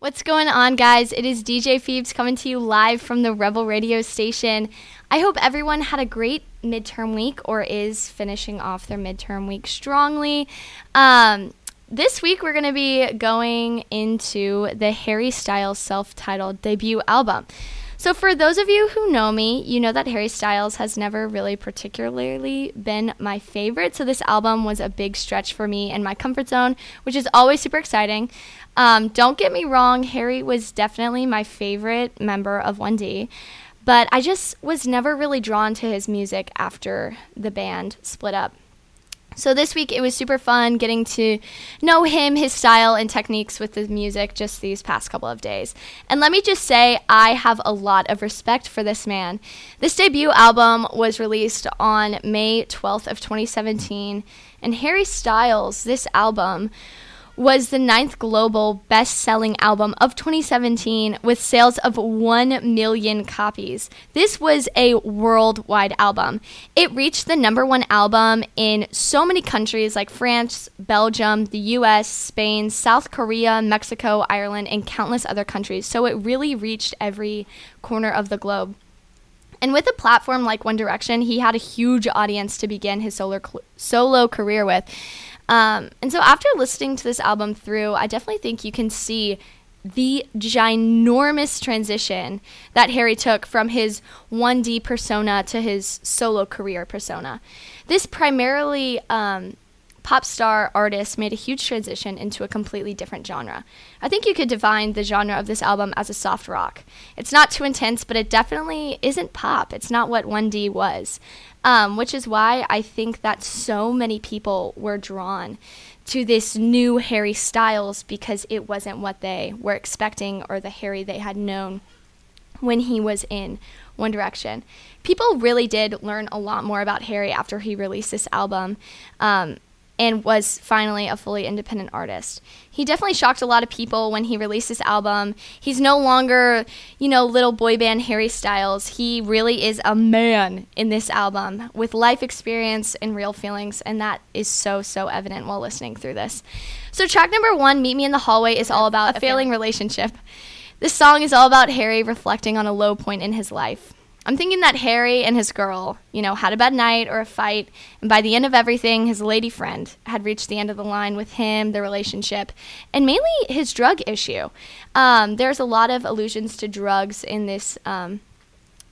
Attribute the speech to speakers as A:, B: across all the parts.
A: What's going on, guys? It is DJ Phoebes coming to you live from the Rebel Radio station. I hope everyone had a great midterm week or is finishing off their midterm week strongly. Um, this week, we're going to be going into the Harry Styles self titled debut album. So, for those of you who know me, you know that Harry Styles has never really particularly been my favorite. So, this album was a big stretch for me in my comfort zone, which is always super exciting. Um, don't get me wrong, Harry was definitely my favorite member of 1D, but I just was never really drawn to his music after the band split up. So this week it was super fun getting to know him, his style, and techniques with the music just these past couple of days. And let me just say, I have a lot of respect for this man. This debut album was released on May 12th of 2017, and Harry Styles, this album was the ninth global best selling album of 2017 with sales of 1 million copies. This was a worldwide album. It reached the number one album in so many countries like France, Belgium, the US, Spain, South Korea, Mexico, Ireland, and countless other countries. So it really reached every corner of the globe. And with a platform like One Direction, he had a huge audience to begin his solo, solo career with. Um, and so after listening to this album through, I definitely think you can see the ginormous transition that Harry took from his 1D persona to his solo career persona. This primarily um, pop star artist made a huge transition into a completely different genre. I think you could define the genre of this album as a soft rock. It's not too intense, but it definitely isn't pop. It's not what 1D was, um, which is why I think that so many people were drawn to this new Harry Styles because it wasn't what they were expecting or the Harry they had known when he was in One Direction. People really did learn a lot more about Harry after he released this album. Um, and was finally a fully independent artist. He definitely shocked a lot of people when he released this album. He's no longer, you know, little boy band Harry Styles. He really is a man in this album with life experience and real feelings, and that is so, so evident while listening through this. So, track number one, Meet Me in the Hallway, is all about a failing relationship. This song is all about Harry reflecting on a low point in his life. I'm thinking that Harry and his girl, you know, had a bad night or a fight, and by the end of everything, his lady friend had reached the end of the line with him, the relationship, and mainly his drug issue. Um, there's a lot of allusions to drugs in this um,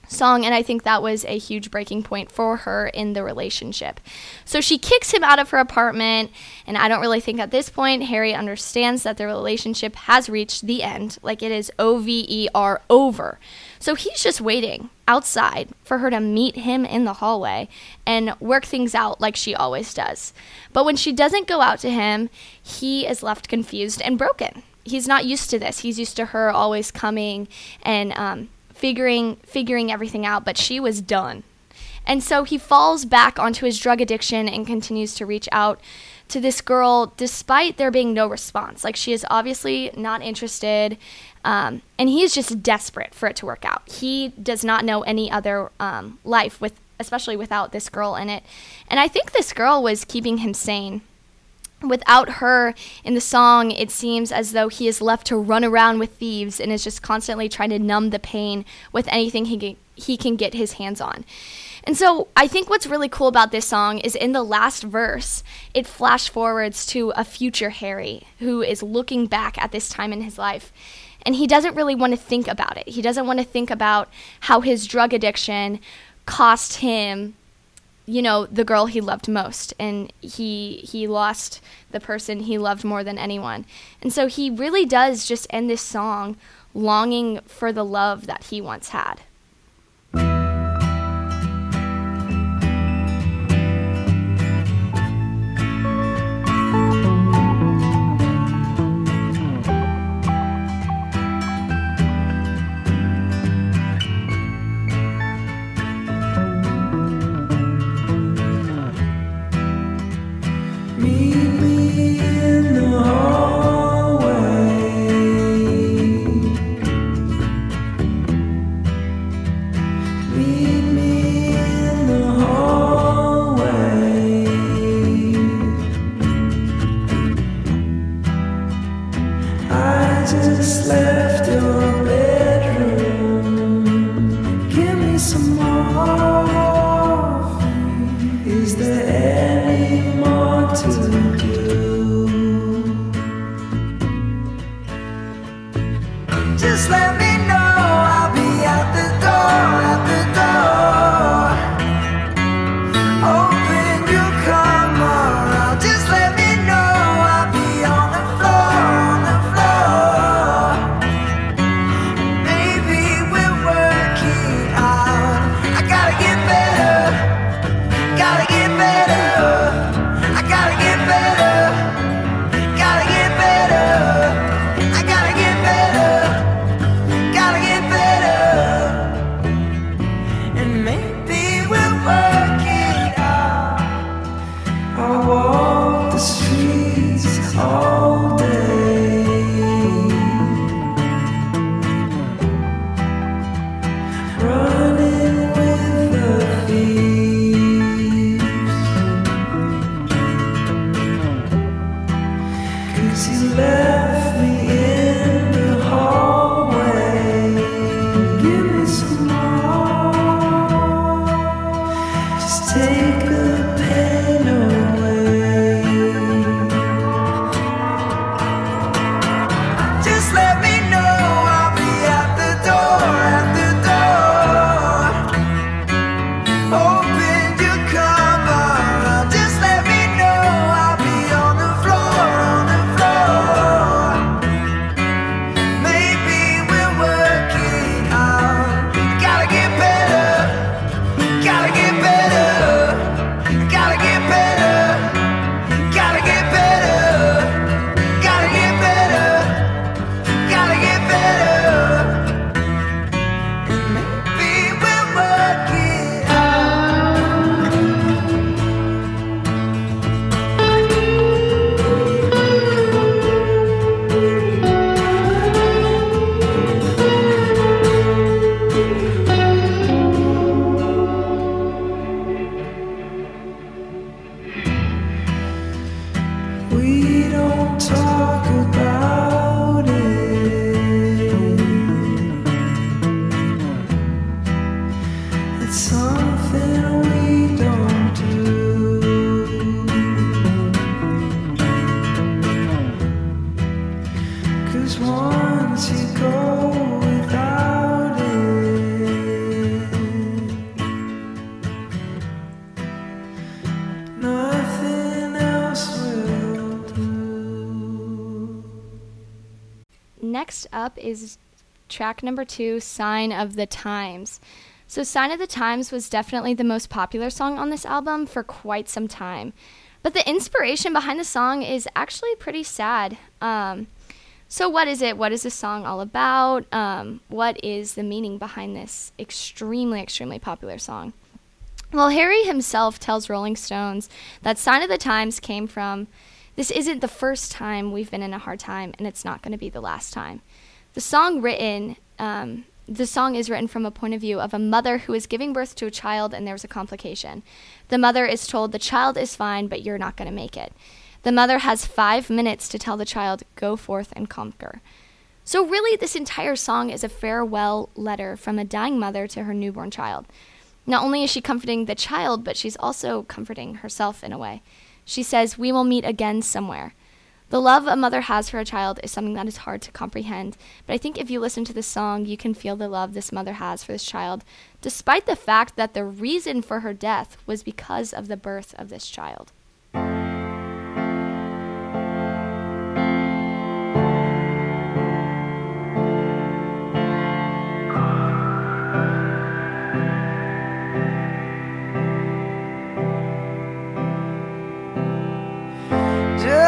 A: song, and I think that was a huge breaking point for her in the relationship. So she kicks him out of her apartment, and I don't really think at this point Harry understands that the relationship has reached the end, like it is O V E R over. So he's just waiting outside for her to meet him in the hallway and work things out like she always does. But when she doesn't go out to him, he is left confused and broken. He's not used to this. He's used to her always coming and um, figuring figuring everything out, but she was done. And so he falls back onto his drug addiction and continues to reach out to this girl despite there being no response. Like she is obviously not interested. Um, and he's just desperate for it to work out. He does not know any other um, life with, especially without this girl in it. And I think this girl was keeping him sane. Without her in the song, it seems as though he is left to run around with thieves and is just constantly trying to numb the pain with anything he can, he can get his hands on. And so I think what's really cool about this song is in the last verse, it flash forwards to a future Harry who is looking back at this time in his life. And he doesn't really want to think about it. He doesn't want to think about how his drug addiction cost him you know the girl he loved most. And he he lost the person he loved more than anyone. And so he really does just end this song longing for the love that he once had track number two, Sign of the Times. So, Sign of the Times was definitely the most popular song on this album for quite some time. But the inspiration behind the song is actually pretty sad. Um, so, what is it? What is this song all about? Um, what is the meaning behind this extremely, extremely popular song? Well, Harry himself tells Rolling Stones that Sign of the Times came from this isn't the first time we've been in a hard time, and it's not going to be the last time. The song written, um, the song is written from a point of view of a mother who is giving birth to a child and there's a complication. The mother is told the child is fine, but you're not going to make it. The mother has five minutes to tell the child, go forth and conquer. So, really, this entire song is a farewell letter from a dying mother to her newborn child. Not only is she comforting the child, but she's also comforting herself in a way. She says, We will meet again somewhere. The love a mother has for a child is something that is hard to comprehend, but I think if you listen to this song, you can feel the love this mother has for this child, despite the fact that the reason for her death was because of the birth of this child.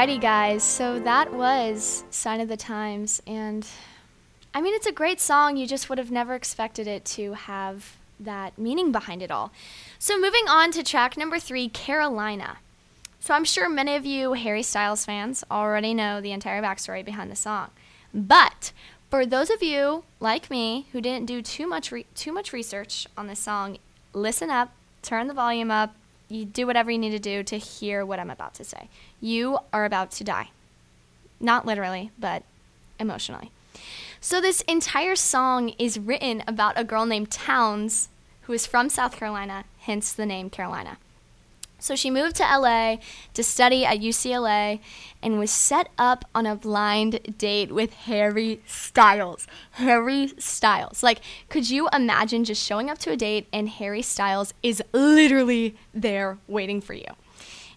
A: Alrighty, guys. So that was Sign of the Times. And I mean, it's a great song. You just would have never expected it to have that meaning behind it all. So moving on to track number three, Carolina. So I'm sure many of you Harry Styles fans already know the entire backstory behind the song. But for those of you like me who didn't do too much re- too much research on this song, listen up, turn the volume up, you do whatever you need to do to hear what I'm about to say. You are about to die. Not literally, but emotionally. So, this entire song is written about a girl named Towns who is from South Carolina, hence the name Carolina. So she moved to LA to study at UCLA and was set up on a blind date with Harry Styles. Harry Styles. Like, could you imagine just showing up to a date and Harry Styles is literally there waiting for you?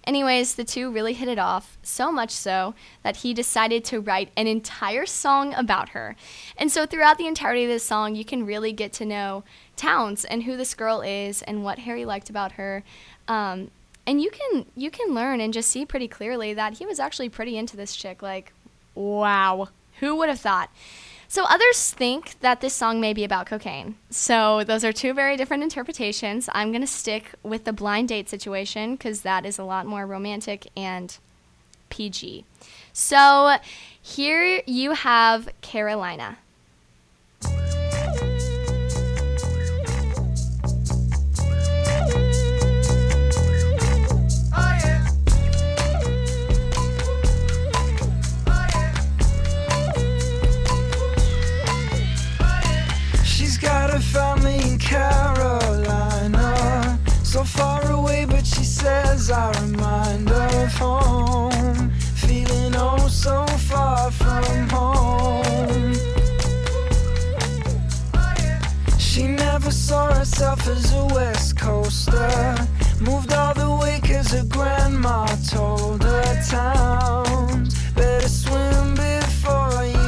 A: Anyways, the two really hit it off, so much so that he decided to write an entire song about her. And so, throughout the entirety of this song, you can really get to know Towns and who this girl is and what Harry liked about her. Um, and you can you can learn and just see pretty clearly that he was actually pretty into this chick like wow. Who would have thought? So others think that this song may be about cocaine. So those are two very different interpretations. I'm going to stick with the blind date situation because that is a lot more romantic and pg so here you have carolina
B: got family in Carolina. So far away, but she says I remind her of home. Feeling oh so far from home. She never saw herself as a West Coaster. Moved all the way cause her grandma told her towns. Better swim before.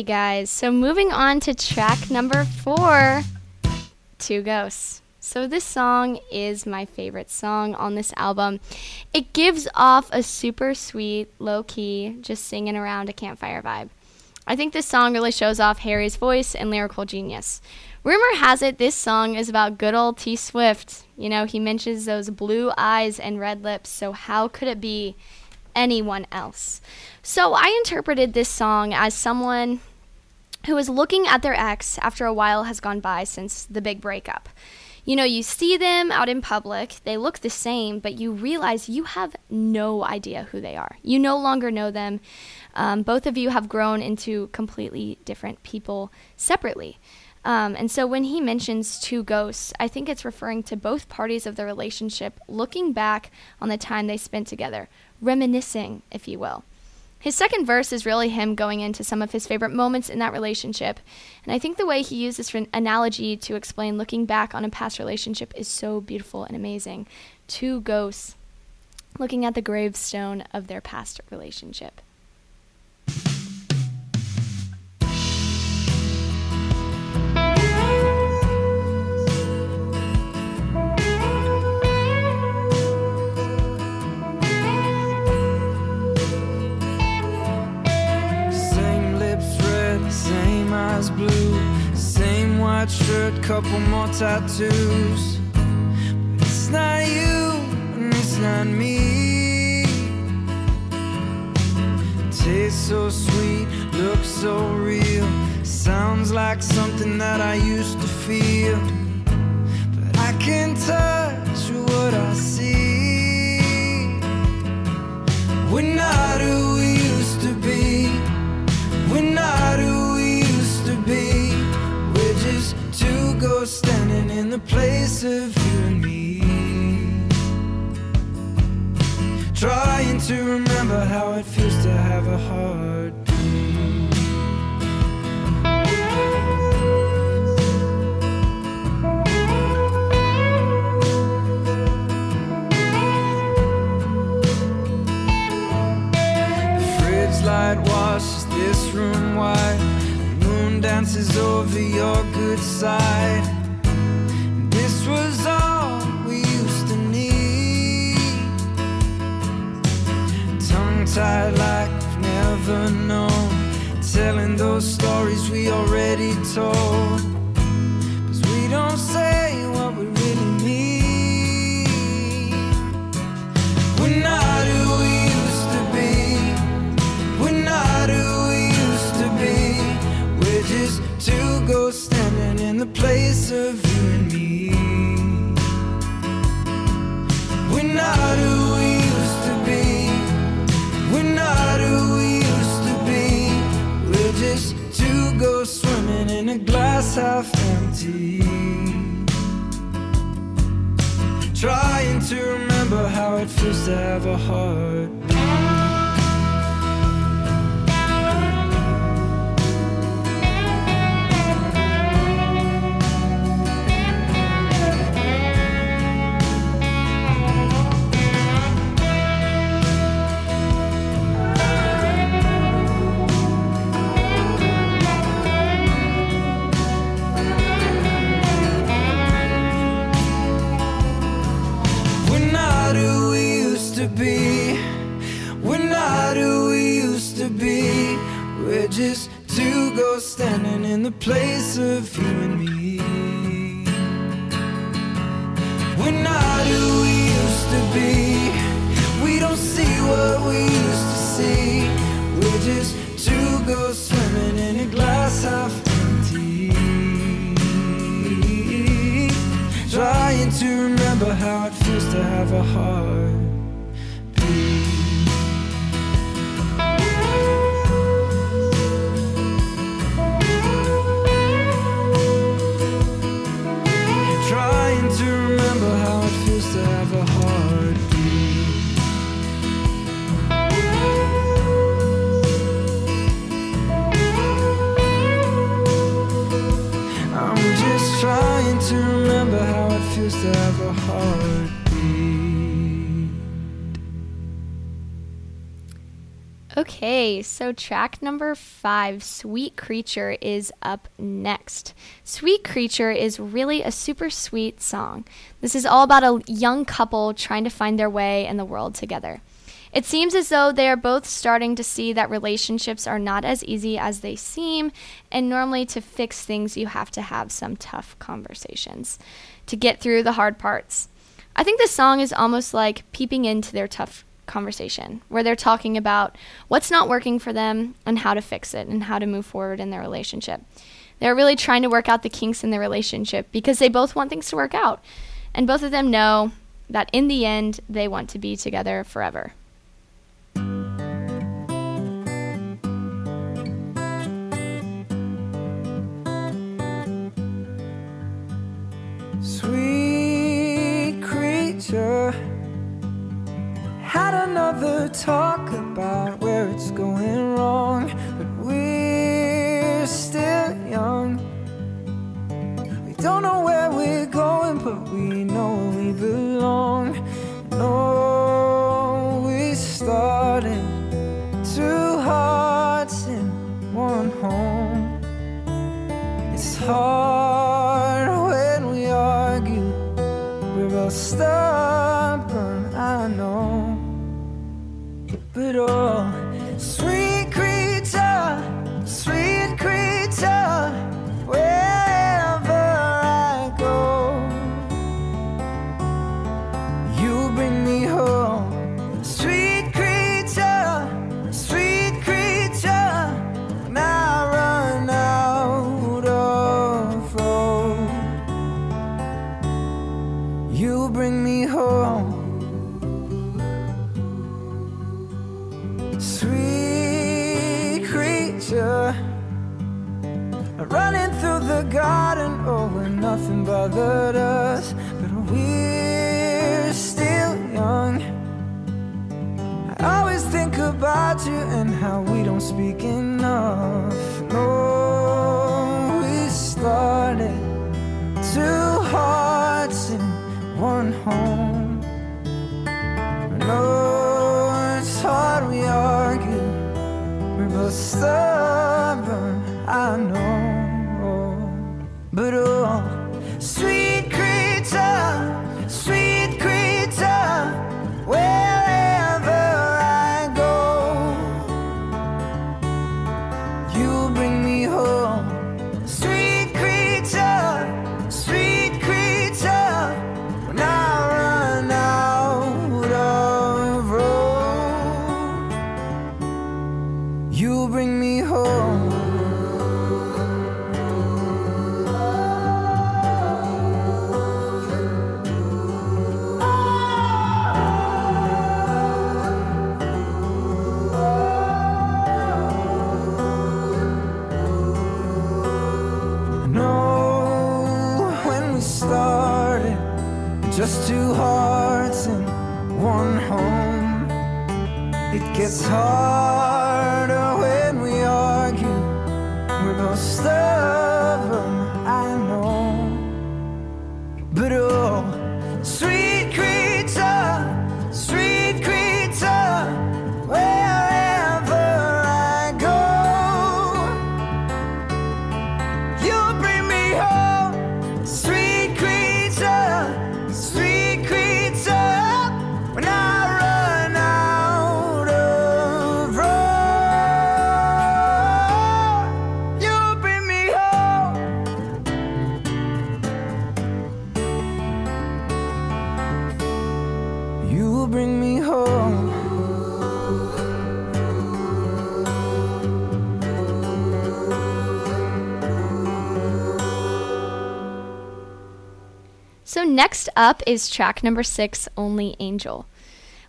A: Alrighty, guys. So moving on to track number four, Two Ghosts. So this song is my favorite song on this album. It gives off a super sweet, low key, just singing around a campfire vibe. I think this song really shows off Harry's voice and lyrical genius. Rumor has it this song is about good old T Swift. You know, he mentions those blue eyes and red lips, so how could it be anyone else? So I interpreted this song as someone who is looking at their ex after a while has gone by since the big breakup. You know, you see them out in public, they look the same, but you realize you have no idea who they are. You no longer know them. Um, both of you have grown into completely different people separately. Um, and so when he mentions two ghosts, I think it's referring to both parties of the relationship looking back on the time they spent together, reminiscing, if you will. His second verse is really him going into some of his favorite moments in that relationship. And I think the way he uses an analogy to explain looking back on a past relationship is so beautiful and amazing. Two ghosts looking at the gravestone of their past relationship.
B: Eyes blue, same white shirt, couple more tattoos. But it's not you, and it's not me. Tastes so sweet, looks so real. Sounds like something that I used to feel. But I can't touch what I see. We're not who we used to be. We're not who standing in the place of you and me. Trying to remember how it feels to have a heart. light washes this room white. The moon dances over your good side. Tied like we've never known. Telling those stories we already told. Cause we don't say what we really mean. We're not who we used to be. We're not who we used to be. We're just two ghosts standing in the place of you and me. We're not empty. Trying to remember how it feels to have a heart. Just two ghosts standing in the place of you and me. We're not who we used to be. We don't see what we used to see. We're just two ghosts swimming in a glass half empty. Trying to remember how it feels to have a heart.
A: Okay, so track number five, Sweet Creature, is up next. Sweet Creature is really a super sweet song. This is all about a young couple trying to find their way in the world together. It seems as though they are both starting to see that relationships are not as easy as they seem, and normally to fix things, you have to have some tough conversations to get through the hard parts. I think this song is almost like peeping into their tough conversation, where they're talking about what's not working for them and how to fix it and how to move forward in their relationship. They're really trying to work out the kinks in their relationship because they both want things to work out. And both of them know that in the end, they want to be together forever.
B: Sweet creature had another talk about where it's going wrong, but we're still young. We don't know where we're going, but we know we belong. No, we started two hearts in one home. It's hard when we argue. We're both stubborn,
A: next up is track number six, Only Angel.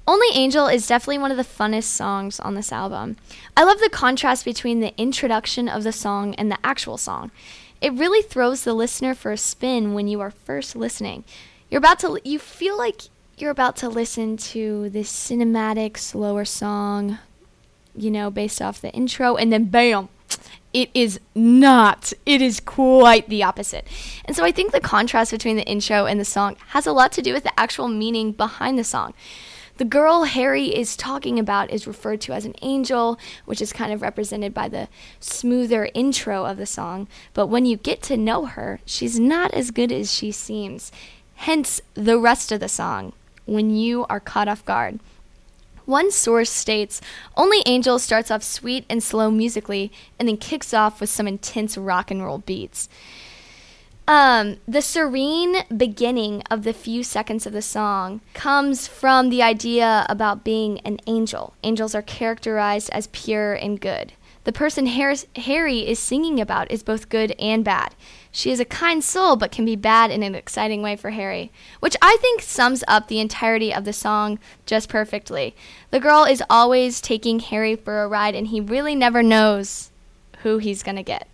A: Only Angel is definitely one of the funnest songs on this album. I love the contrast between the introduction of the song and the actual song. It really throws the listener for a spin when you are first listening. You're about to you feel like you're about to listen to this cinematic slower song, you know, based off the intro and then bam, it is not. It is quite the opposite. And so I think the contrast between the intro and the song has a lot to do with the actual meaning behind the song. The girl Harry is talking about is referred to as an angel, which is kind of represented by the smoother intro of the song. But when you get to know her, she's not as good as she seems. Hence the rest of the song, when you are caught off guard. One source states Only Angel starts off sweet and slow musically and then kicks off with some intense rock and roll beats. Um, the serene beginning of the few seconds of the song comes from the idea about being an angel. Angels are characterized as pure and good. The person Har- Harry is singing about is both good and bad. She is a kind soul, but can be bad in an exciting way for Harry, which I think sums up the entirety of the song just perfectly. The girl is always taking Harry for a ride, and he really never knows who he's gonna get.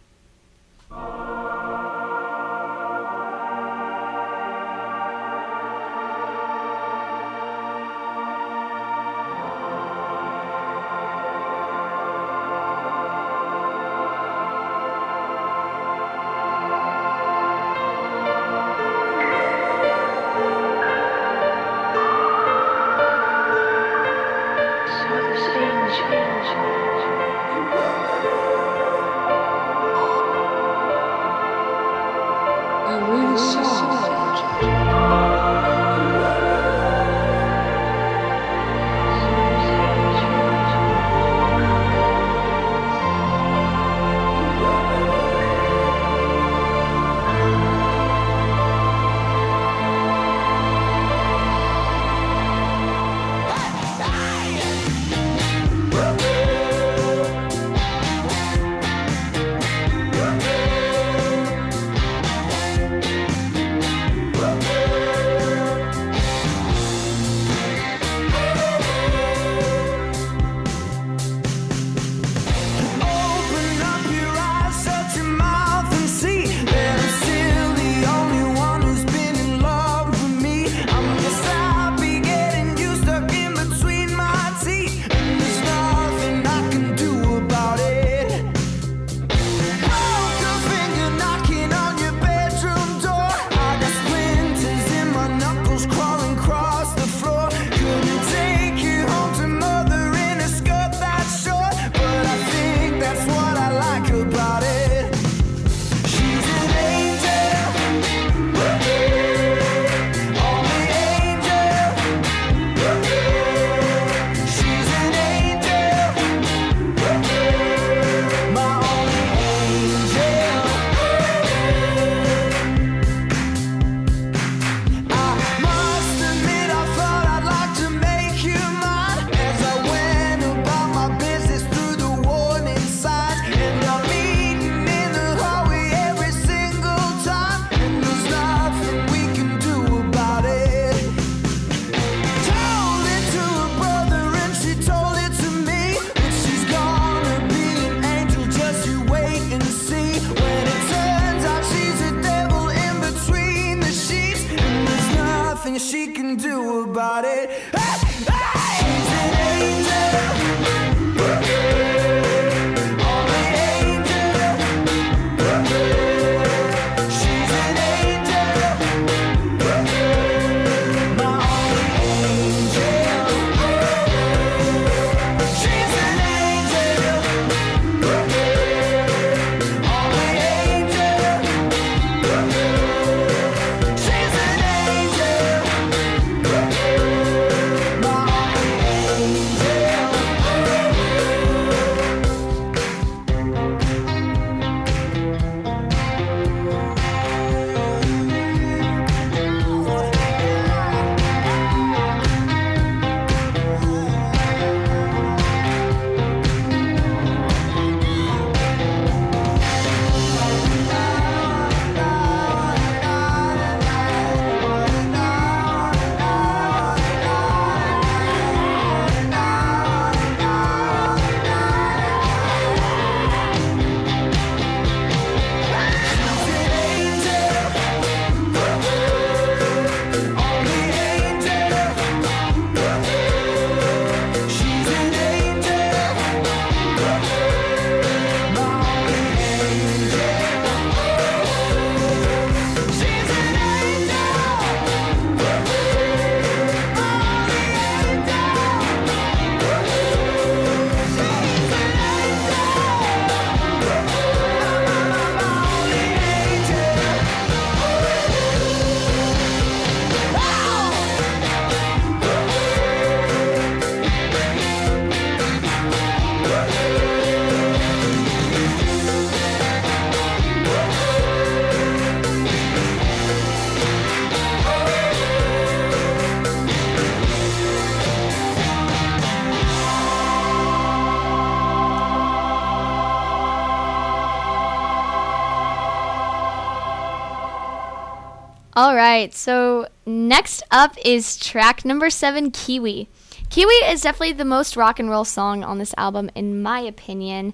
A: Right, so next up is track number seven, Kiwi. Kiwi is definitely the most rock and roll song on this album, in my opinion.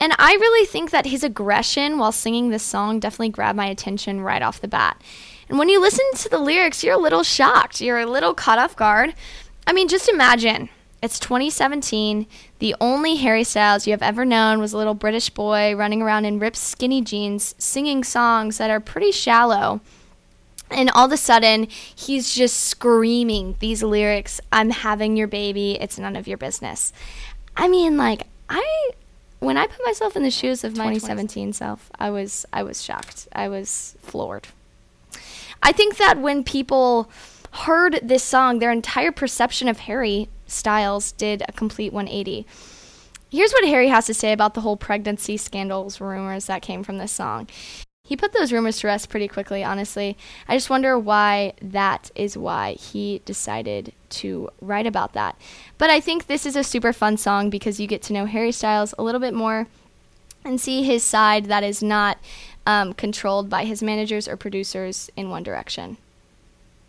A: And I really think that his aggression while singing this song definitely grabbed my attention right off the bat. And when you listen to the lyrics, you're a little shocked. You're a little caught off guard. I mean, just imagine it's 2017. The only Harry Styles you have ever known was a little British boy running around in ripped skinny jeans singing songs that are pretty shallow. And all of a sudden, he's just screaming these lyrics I'm having your baby. It's none of your business. I mean, like, I. When I put myself in the shoes of my 2017 self, I was I was shocked. I was floored. I think that when people heard this song, their entire perception of Harry Styles did a complete 180. Here's what Harry has to say about the whole pregnancy scandals rumors that came from this song. He put those rumors to rest pretty quickly, honestly. I just wonder why that is why he decided to write about that. But I think this is a super fun song because you get to know Harry Styles a little bit more and see his side that is not um, controlled by his managers or producers in One Direction.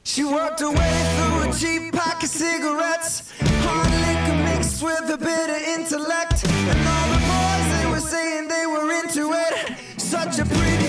B: She walked away through a cheap pack of cigarettes, hard liquor mixed with a bit of intellect, and all the boys they were saying they were into it. Such a pretty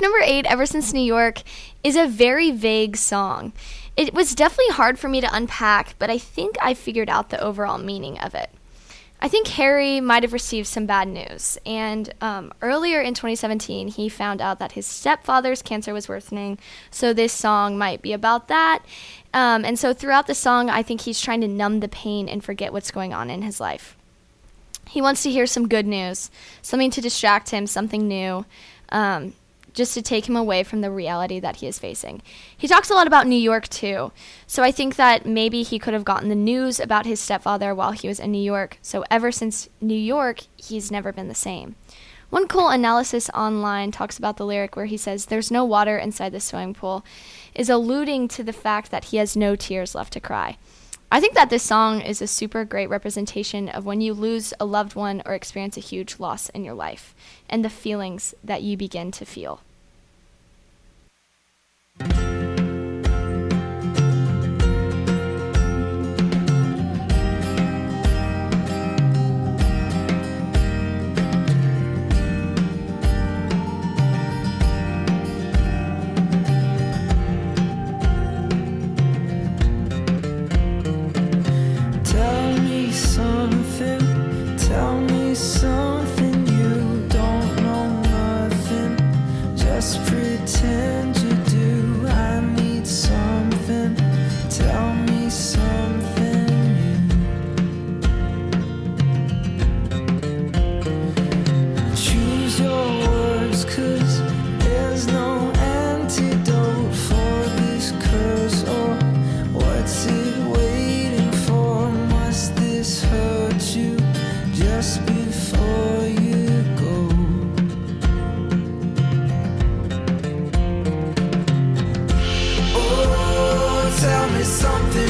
A: number eight, Ever Since New York, is a very vague song. It was definitely hard for me to unpack, but I think I figured out the overall meaning of it. I think Harry might have received some bad news. And um, earlier in 2017, he found out that his stepfather's cancer was worsening. So this song might be about that. Um, and so throughout the song, I think he's trying to numb the pain and forget what's going on in his life. He wants to hear some good news, something to distract him, something new. Um, just to take him away from the reality that he is facing. He talks a lot about New York too. So I think that maybe he could have gotten the news about his stepfather while he was in New York. So ever since New York, he's never been the same. One cool analysis online talks about the lyric where he says, There's no water inside the swimming pool, is alluding to the fact that he has no tears left to cry. I think that this song is a super great representation of when you lose a loved one or experience a huge loss in your life and the feelings that you begin to feel.
B: Something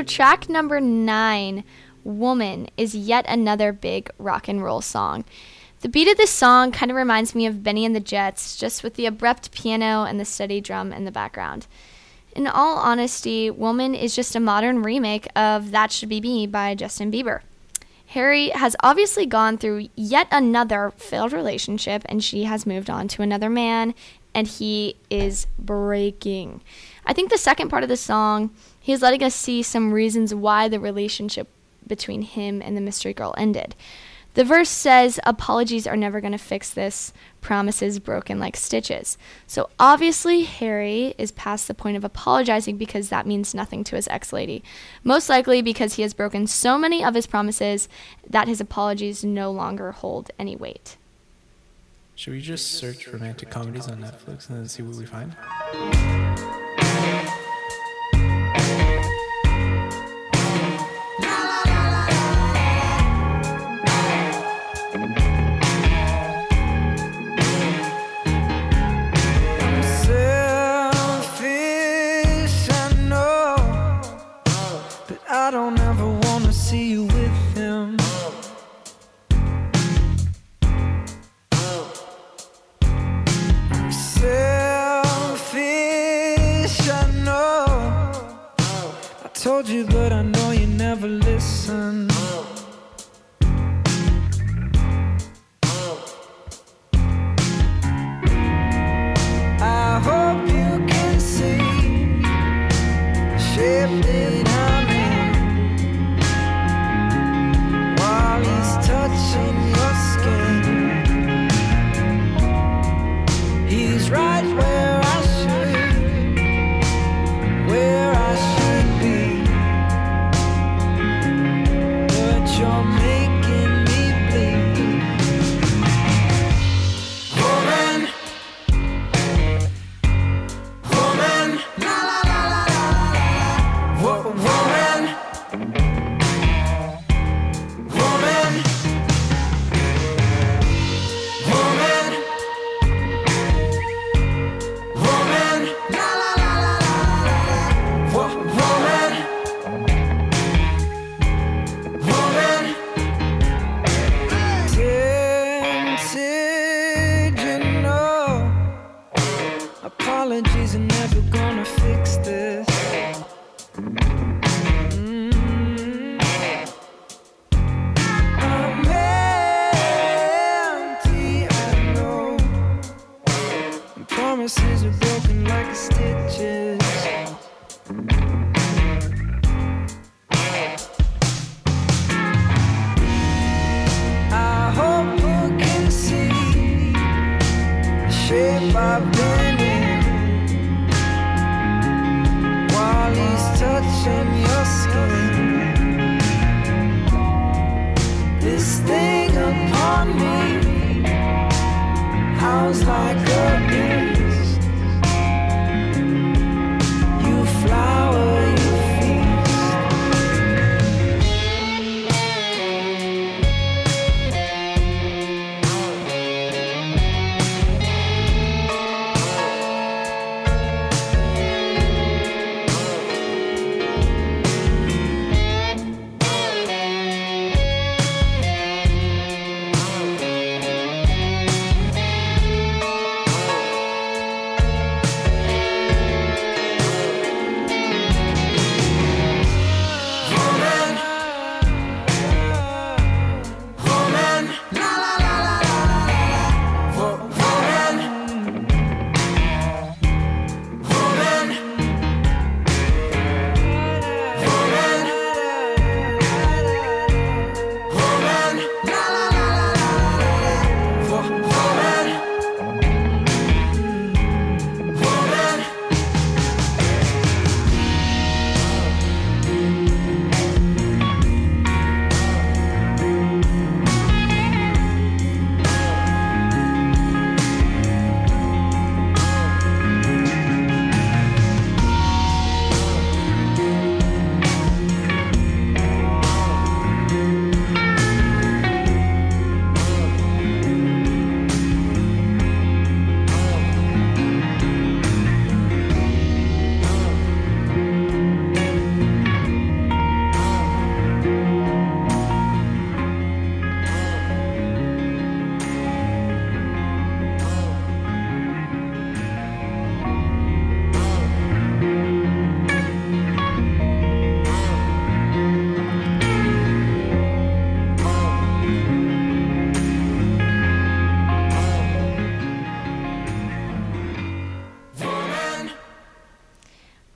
A: So, track number nine, Woman, is yet another big rock and roll song. The beat of this song kind of reminds me of Bennie and the Jets, just with the abrupt piano and the steady drum in the background. In all honesty, Woman is just a modern remake of That Should Be Me by Justin Bieber. Harry has obviously gone through yet another failed relationship and she has moved on to another man and he is breaking. I think the second part of the song, he's letting us see some reasons why the relationship between him and the mystery girl ended. The verse says, Apologies are never going to fix this, promises broken like stitches. So obviously, Harry is past the point of apologizing because that means nothing to his ex lady. Most likely because he has broken so many of his promises that his apologies no longer hold any weight.
B: Should we just search romantic comedies on Netflix and then see what we find? told you, but I know.
A: you're made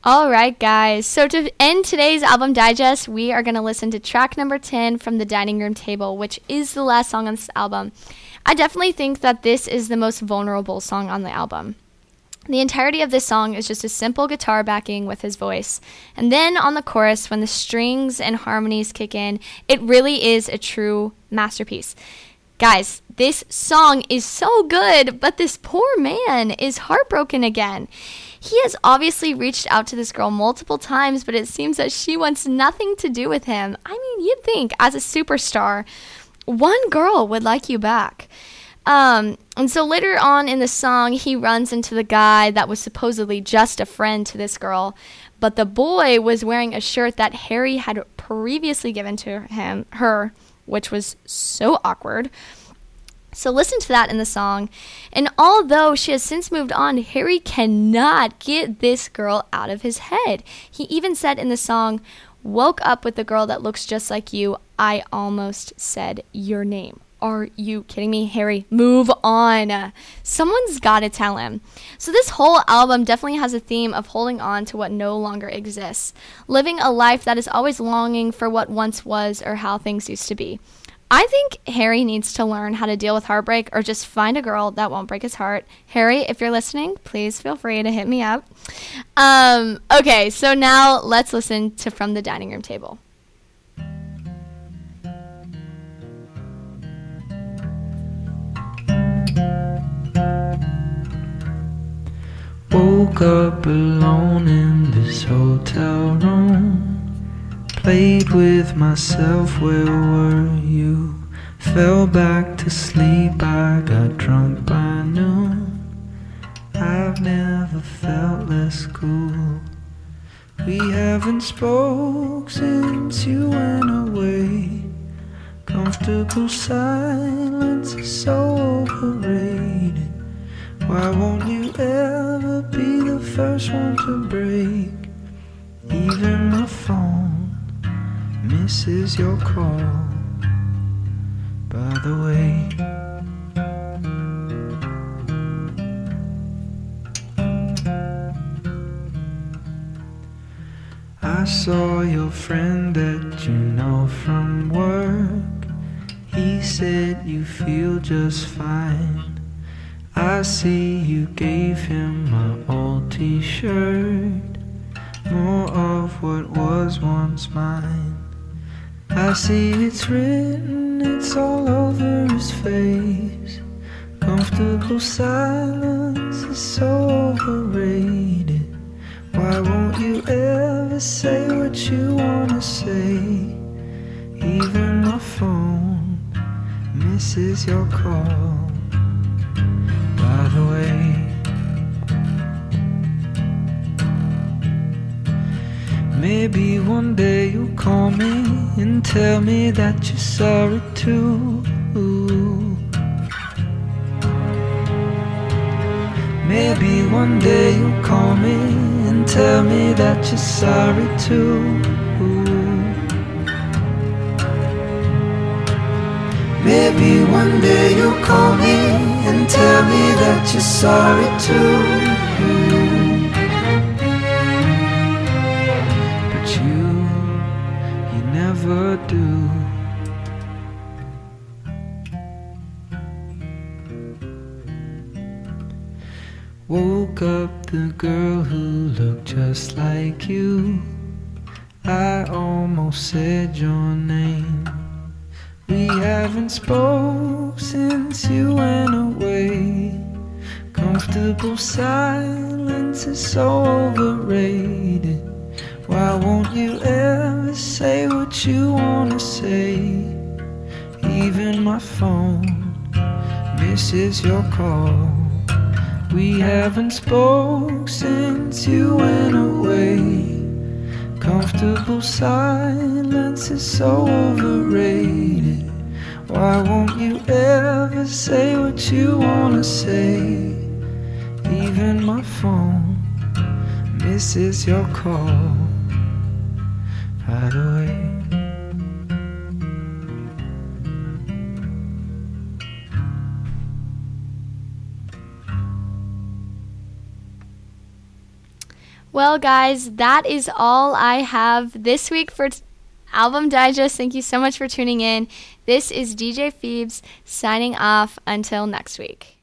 A: All right, guys. So to end today's album digest, we are going to listen to track number 10 from the dining room table, which is the last song on this album. I definitely think that this is the most vulnerable song on the album. The entirety of this song is just a simple guitar backing with his voice. And then on the chorus, when the strings and harmonies kick in, it really is a true masterpiece. Guys, this song is so good, but this poor man is heartbroken again. He has obviously reached out to this girl multiple times, but it seems that she wants nothing to do with him. I mean, you'd think as a superstar, one girl would like you back. Um, and so later on in the song, he runs into the guy that was supposedly just a friend to this girl, but the boy was wearing a shirt that Harry had previously given to him, her, which was so awkward. So listen to that in the song. And although she has since moved on, Harry cannot get this girl out of his head. He even said in the song, Woke up with a girl that looks just like you. I almost said your name. Are you kidding me, Harry? Move on. Someone's got to tell him. So, this whole album definitely has a theme of holding on to what no longer exists, living a life that is always longing for what once was or how things used to be. I think Harry needs to learn how to deal with heartbreak or just find a girl that won't break his heart. Harry, if you're listening, please feel free to hit me up. Um, okay, so now let's listen to From the Dining Room Table.
B: Woke up alone in this hotel room Played with myself, where were you? Fell back to sleep, I got drunk by noon. I've never felt less cool. We haven't spoke since you went away. Comfortable silence is so overrated. Why won't you ever be the first one to break? Even my phone misses your call. By the way, I saw your friend that you know from work. He said you feel just fine. I see you gave him my old t shirt. More of what was once mine. I see it's written, it's all over his face. Comfortable silence is so overrated. Why won't you ever say what you wanna say? Even my phone misses your call. By the way. Maybe one day you'll call me and tell me that you're sorry too. Maybe one day you'll call me and tell me that you're sorry too. Maybe one day you'll call me and tell me that you're sorry too. Never do. Woke up the girl who looked just like you. I almost said your name. We haven't spoke since you went away. Comfortable silence is so overrated. Why won't you ever say what you wanna say? Even my phone misses your call. We haven't spoke since you went away. Comfortable silence is so overrated. Why won't you ever say what you wanna say? Even my phone misses your call
A: Well, guys, that is all I have this week for t- Album Digest. Thank you so much for tuning in. This is DJ Phoebes signing off until next week.